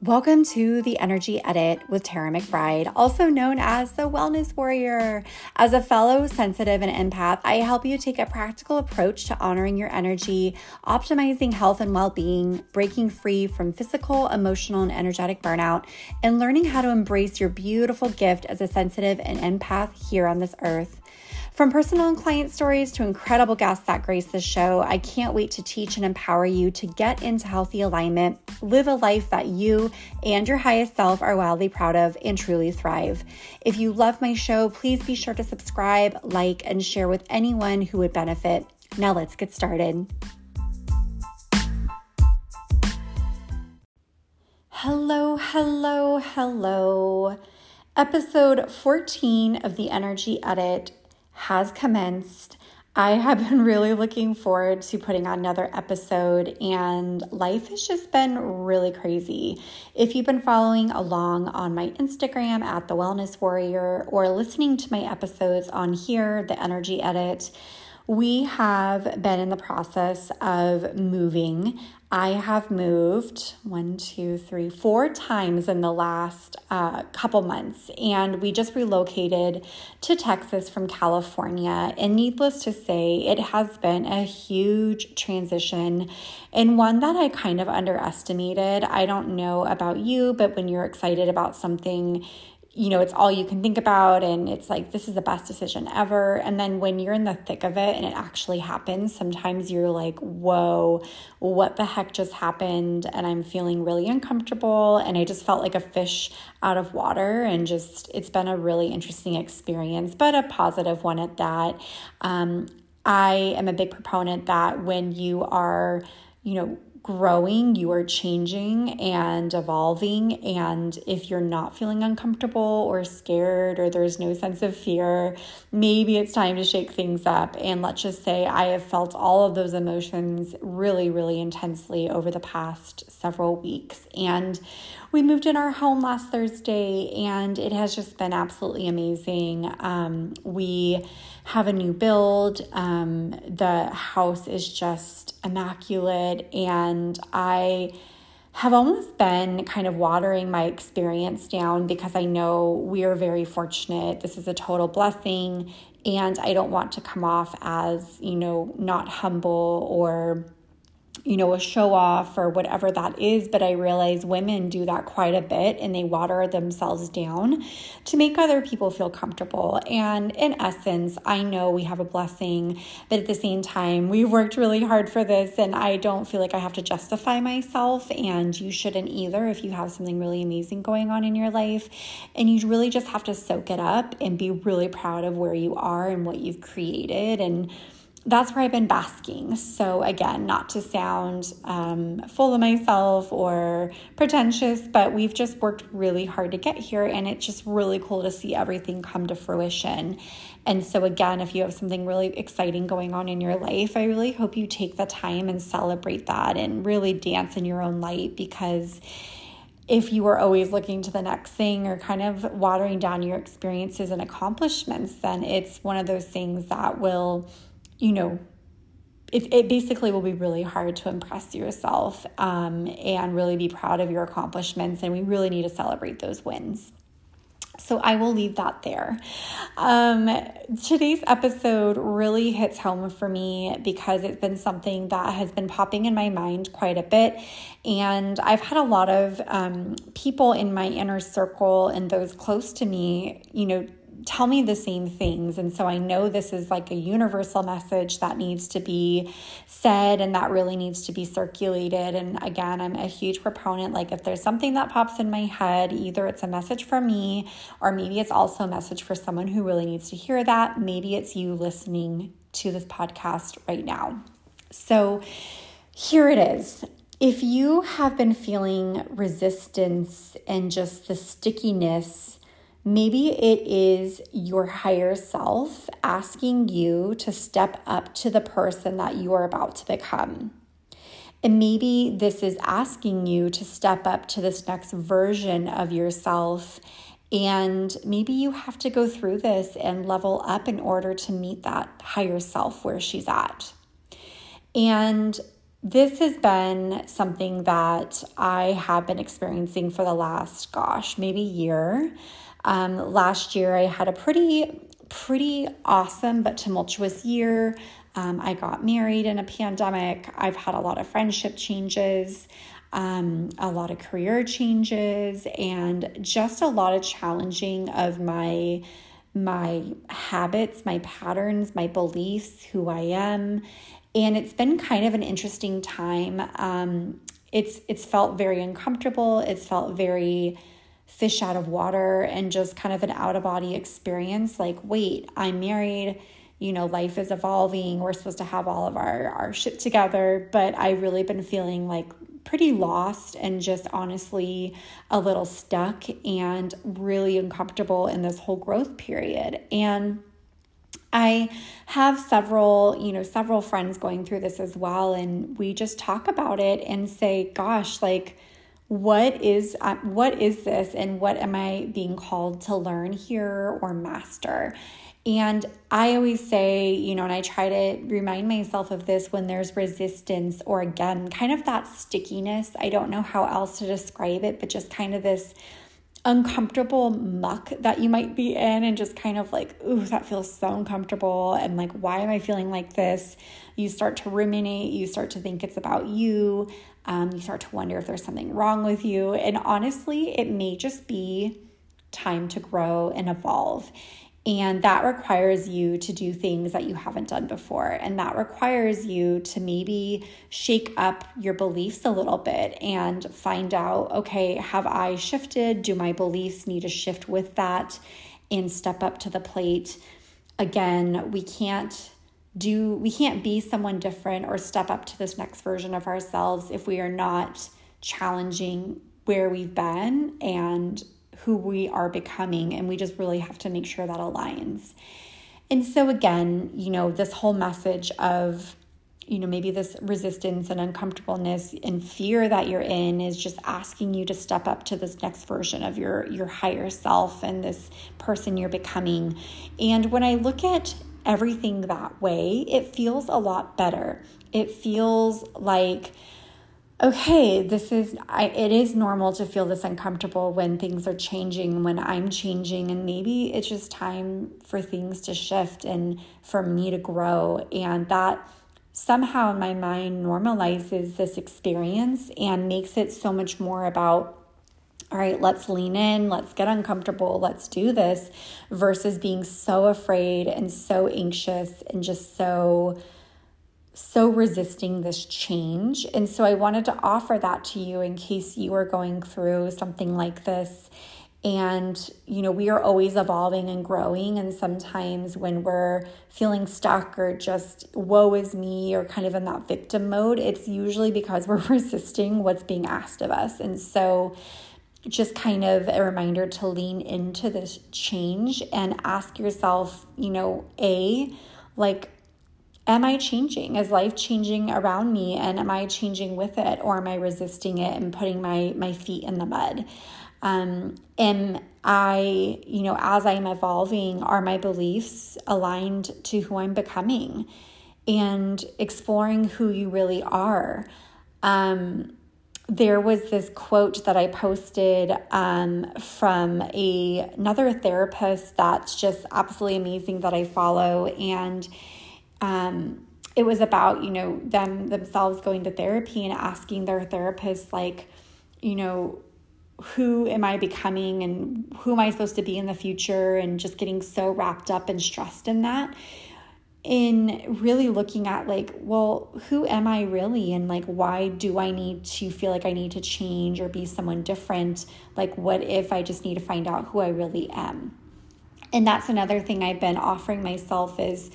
Welcome to the Energy Edit with Tara McBride, also known as the Wellness Warrior. As a fellow sensitive and empath, I help you take a practical approach to honoring your energy, optimizing health and well being, breaking free from physical, emotional, and energetic burnout, and learning how to embrace your beautiful gift as a sensitive and empath here on this earth. From personal and client stories to incredible guests that grace the show, I can't wait to teach and empower you to get into healthy alignment, live a life that you and your highest self are wildly proud of, and truly thrive. If you love my show, please be sure to subscribe, like, and share with anyone who would benefit. Now let's get started. Hello, hello, hello. Episode 14 of the Energy Edit has commenced. I have been really looking forward to putting on another episode, and life has just been really crazy. If you've been following along on my Instagram at The Wellness Warrior or listening to my episodes on here, The Energy Edit, we have been in the process of moving. I have moved one, two, three, four times in the last uh, couple months, and we just relocated to Texas from California. And needless to say, it has been a huge transition and one that I kind of underestimated. I don't know about you, but when you're excited about something, you know, it's all you can think about, and it's like, this is the best decision ever. And then when you're in the thick of it and it actually happens, sometimes you're like, whoa, what the heck just happened? And I'm feeling really uncomfortable. And I just felt like a fish out of water. And just, it's been a really interesting experience, but a positive one at that. Um, I am a big proponent that when you are, you know, growing, you are changing and evolving. And if you're not feeling uncomfortable or scared or there's no sense of fear, maybe it's time to shake things up. And let's just say I have felt all of those emotions really, really intensely over the past several weeks. And we moved in our home last Thursday and it has just been absolutely amazing. Um, we have a new build. Um, the house is just immaculate, and I have almost been kind of watering my experience down because I know we are very fortunate. This is a total blessing, and I don't want to come off as, you know, not humble or you know, a show off or whatever that is. But I realize women do that quite a bit and they water themselves down to make other people feel comfortable. And in essence, I know we have a blessing, but at the same time, we've worked really hard for this and I don't feel like I have to justify myself. And you shouldn't either if you have something really amazing going on in your life. And you really just have to soak it up and be really proud of where you are and what you've created. And that's where I've been basking. So, again, not to sound um, full of myself or pretentious, but we've just worked really hard to get here, and it's just really cool to see everything come to fruition. And so, again, if you have something really exciting going on in your life, I really hope you take the time and celebrate that and really dance in your own light because if you are always looking to the next thing or kind of watering down your experiences and accomplishments, then it's one of those things that will you know, it, it basically will be really hard to impress yourself um, and really be proud of your accomplishments. And we really need to celebrate those wins. So I will leave that there. Um, today's episode really hits home for me because it's been something that has been popping in my mind quite a bit. And I've had a lot of um, people in my inner circle and those close to me, you know, tell me the same things. And so I know this is like a universal message that needs to be said and that really needs to be circulated. And again, I'm a huge proponent. Like, if there's something that pops in my head, either it's a message for me or maybe it's also a message for someone who really needs to hear that. Maybe it's you listening to this podcast right now. So, here it is. If you have been feeling resistance and just the stickiness Maybe it is your higher self asking you to step up to the person that you are about to become. And maybe this is asking you to step up to this next version of yourself. And maybe you have to go through this and level up in order to meet that higher self where she's at. And this has been something that I have been experiencing for the last, gosh, maybe year. Um, last year, I had a pretty, pretty awesome but tumultuous year. Um, I got married in a pandemic. I've had a lot of friendship changes, um, a lot of career changes, and just a lot of challenging of my my habits, my patterns, my beliefs, who I am. And it's been kind of an interesting time. Um, it's it's felt very uncomfortable. It's felt very fish out of water and just kind of an out of body experience. Like, wait, I'm married. You know, life is evolving. We're supposed to have all of our our shit together, but I've really been feeling like pretty lost and just honestly a little stuck and really uncomfortable in this whole growth period. And I have several, you know, several friends going through this as well and we just talk about it and say, gosh, like what is uh, what is this and what am I being called to learn here or master? And I always say, you know, and I try to remind myself of this when there's resistance or again, kind of that stickiness. I don't know how else to describe it, but just kind of this uncomfortable muck that you might be in and just kind of like, ooh, that feels so uncomfortable. And like, why am I feeling like this? You start to ruminate, you start to think it's about you. Um, you start to wonder if there's something wrong with you. And honestly, it may just be time to grow and evolve. And that requires you to do things that you haven't done before. And that requires you to maybe shake up your beliefs a little bit and find out okay, have I shifted? Do my beliefs need to shift with that and step up to the plate? Again, we can't do we can't be someone different or step up to this next version of ourselves if we are not challenging where we've been and who we are becoming. And we just really have to make sure that aligns. And so, again, you know, this whole message of, you know, maybe this resistance and uncomfortableness and fear that you're in is just asking you to step up to this next version of your your higher self and this person you're becoming. And when I look at everything that way, it feels a lot better. It feels like okay, this is, I, it is normal to feel this uncomfortable when things are changing, when I'm changing, and maybe it's just time for things to shift and for me to grow. And that somehow in my mind normalizes this experience and makes it so much more about all right, let's lean in, let's get uncomfortable, let's do this, versus being so afraid and so anxious and just so so resisting this change. And so I wanted to offer that to you in case you are going through something like this. And, you know, we are always evolving and growing. And sometimes when we're feeling stuck or just woe is me or kind of in that victim mode, it's usually because we're resisting what's being asked of us. And so, just kind of a reminder to lean into this change and ask yourself, you know, A, like, am I changing? Is life changing around me and am I changing with it or am I resisting it and putting my my feet in the mud? Um, am I, you know, as I'm evolving, are my beliefs aligned to who I'm becoming and exploring who you really are? Um, there was this quote that I posted um, from a, another therapist that's just absolutely amazing that I follow. And um, it was about you know them themselves going to therapy and asking their therapist like you know who am i becoming and who am i supposed to be in the future and just getting so wrapped up and stressed in that. In really looking at like well who am i really? And like why do i need to feel like i need to change or be someone different? Like what if i just need to find out who i really am? And that's another thing i've been offering myself is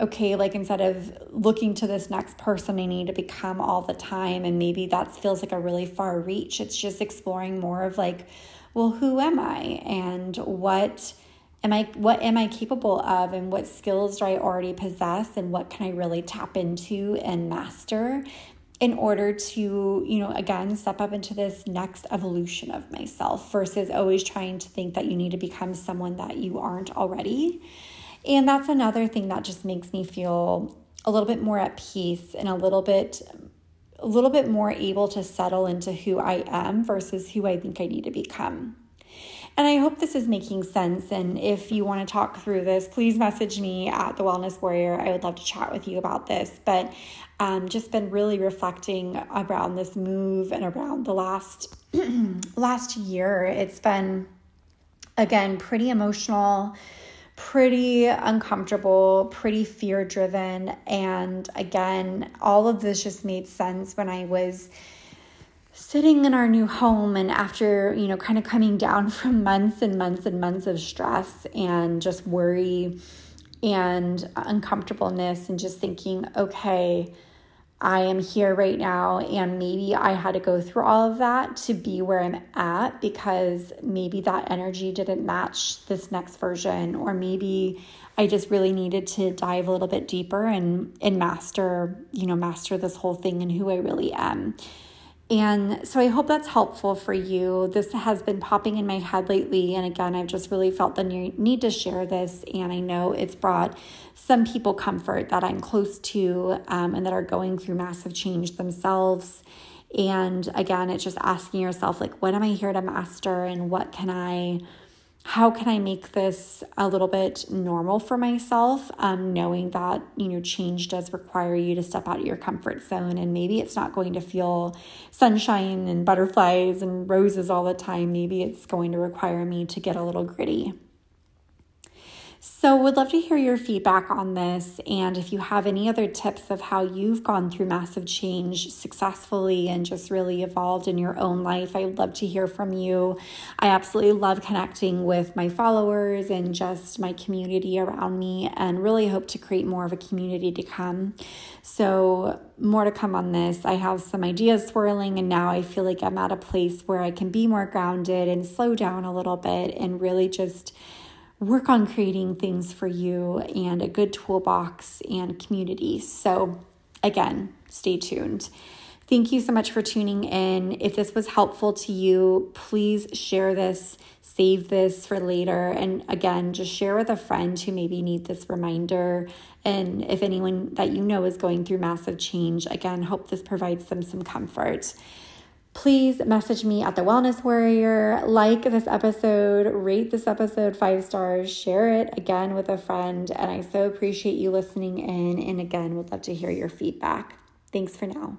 okay, like instead of looking to this next person I need to become all the time, and maybe that feels like a really far reach, it's just exploring more of like, well, who am I? And what am I what am I capable of? And what skills do I already possess? And what can I really tap into and master in order to, you know, again, step up into this next evolution of myself versus always trying to think that you need to become someone that you aren't already. And that's another thing that just makes me feel a little bit more at peace and a little bit a little bit more able to settle into who I am versus who I think I need to become. And I hope this is making sense. And if you want to talk through this, please message me at The Wellness Warrior. I would love to chat with you about this. But um, just been really reflecting around this move and around the last last year. It's been again pretty emotional pretty uncomfortable, pretty fear driven. And again, all of this just made sense when I was sitting in our new home and after, you know, kind of coming down from months and months and months of stress and just worry and uncomfortableness and just thinking, okay, I am here right now, and maybe I had to go through all of that to be where I'm at because maybe that energy didn't match this next version, or maybe I just really needed to dive a little bit deeper and and master, you know, master this whole thing and who I really am. And so I hope that's helpful for you. This has been popping in my head lately. And again, I've just really felt the need to share this. And I know it's brought some people comfort that I'm close to um, and that are going through massive change themselves. And again, it's just asking yourself, like, what am I here to master and what can I? How can I make this a little bit normal for myself? Um, knowing that, you know, change does require you to step out of your comfort zone, and maybe it's not going to feel sunshine and butterflies and roses all the time. Maybe it's going to require me to get a little gritty. So, would love to hear your feedback on this. And if you have any other tips of how you've gone through massive change successfully and just really evolved in your own life, I would love to hear from you. I absolutely love connecting with my followers and just my community around me, and really hope to create more of a community to come. So, more to come on this. I have some ideas swirling, and now I feel like I'm at a place where I can be more grounded and slow down a little bit and really just work on creating things for you and a good toolbox and community. So, again, stay tuned. Thank you so much for tuning in. If this was helpful to you, please share this, save this for later. And again, just share with a friend who maybe need this reminder. And if anyone that you know is going through massive change, again, hope this provides them some comfort please message me at the Wellness Warrior. Like this episode, rate this episode five stars, share it again with a friend. And I so appreciate you listening in. And again, would love to hear your feedback. Thanks for now.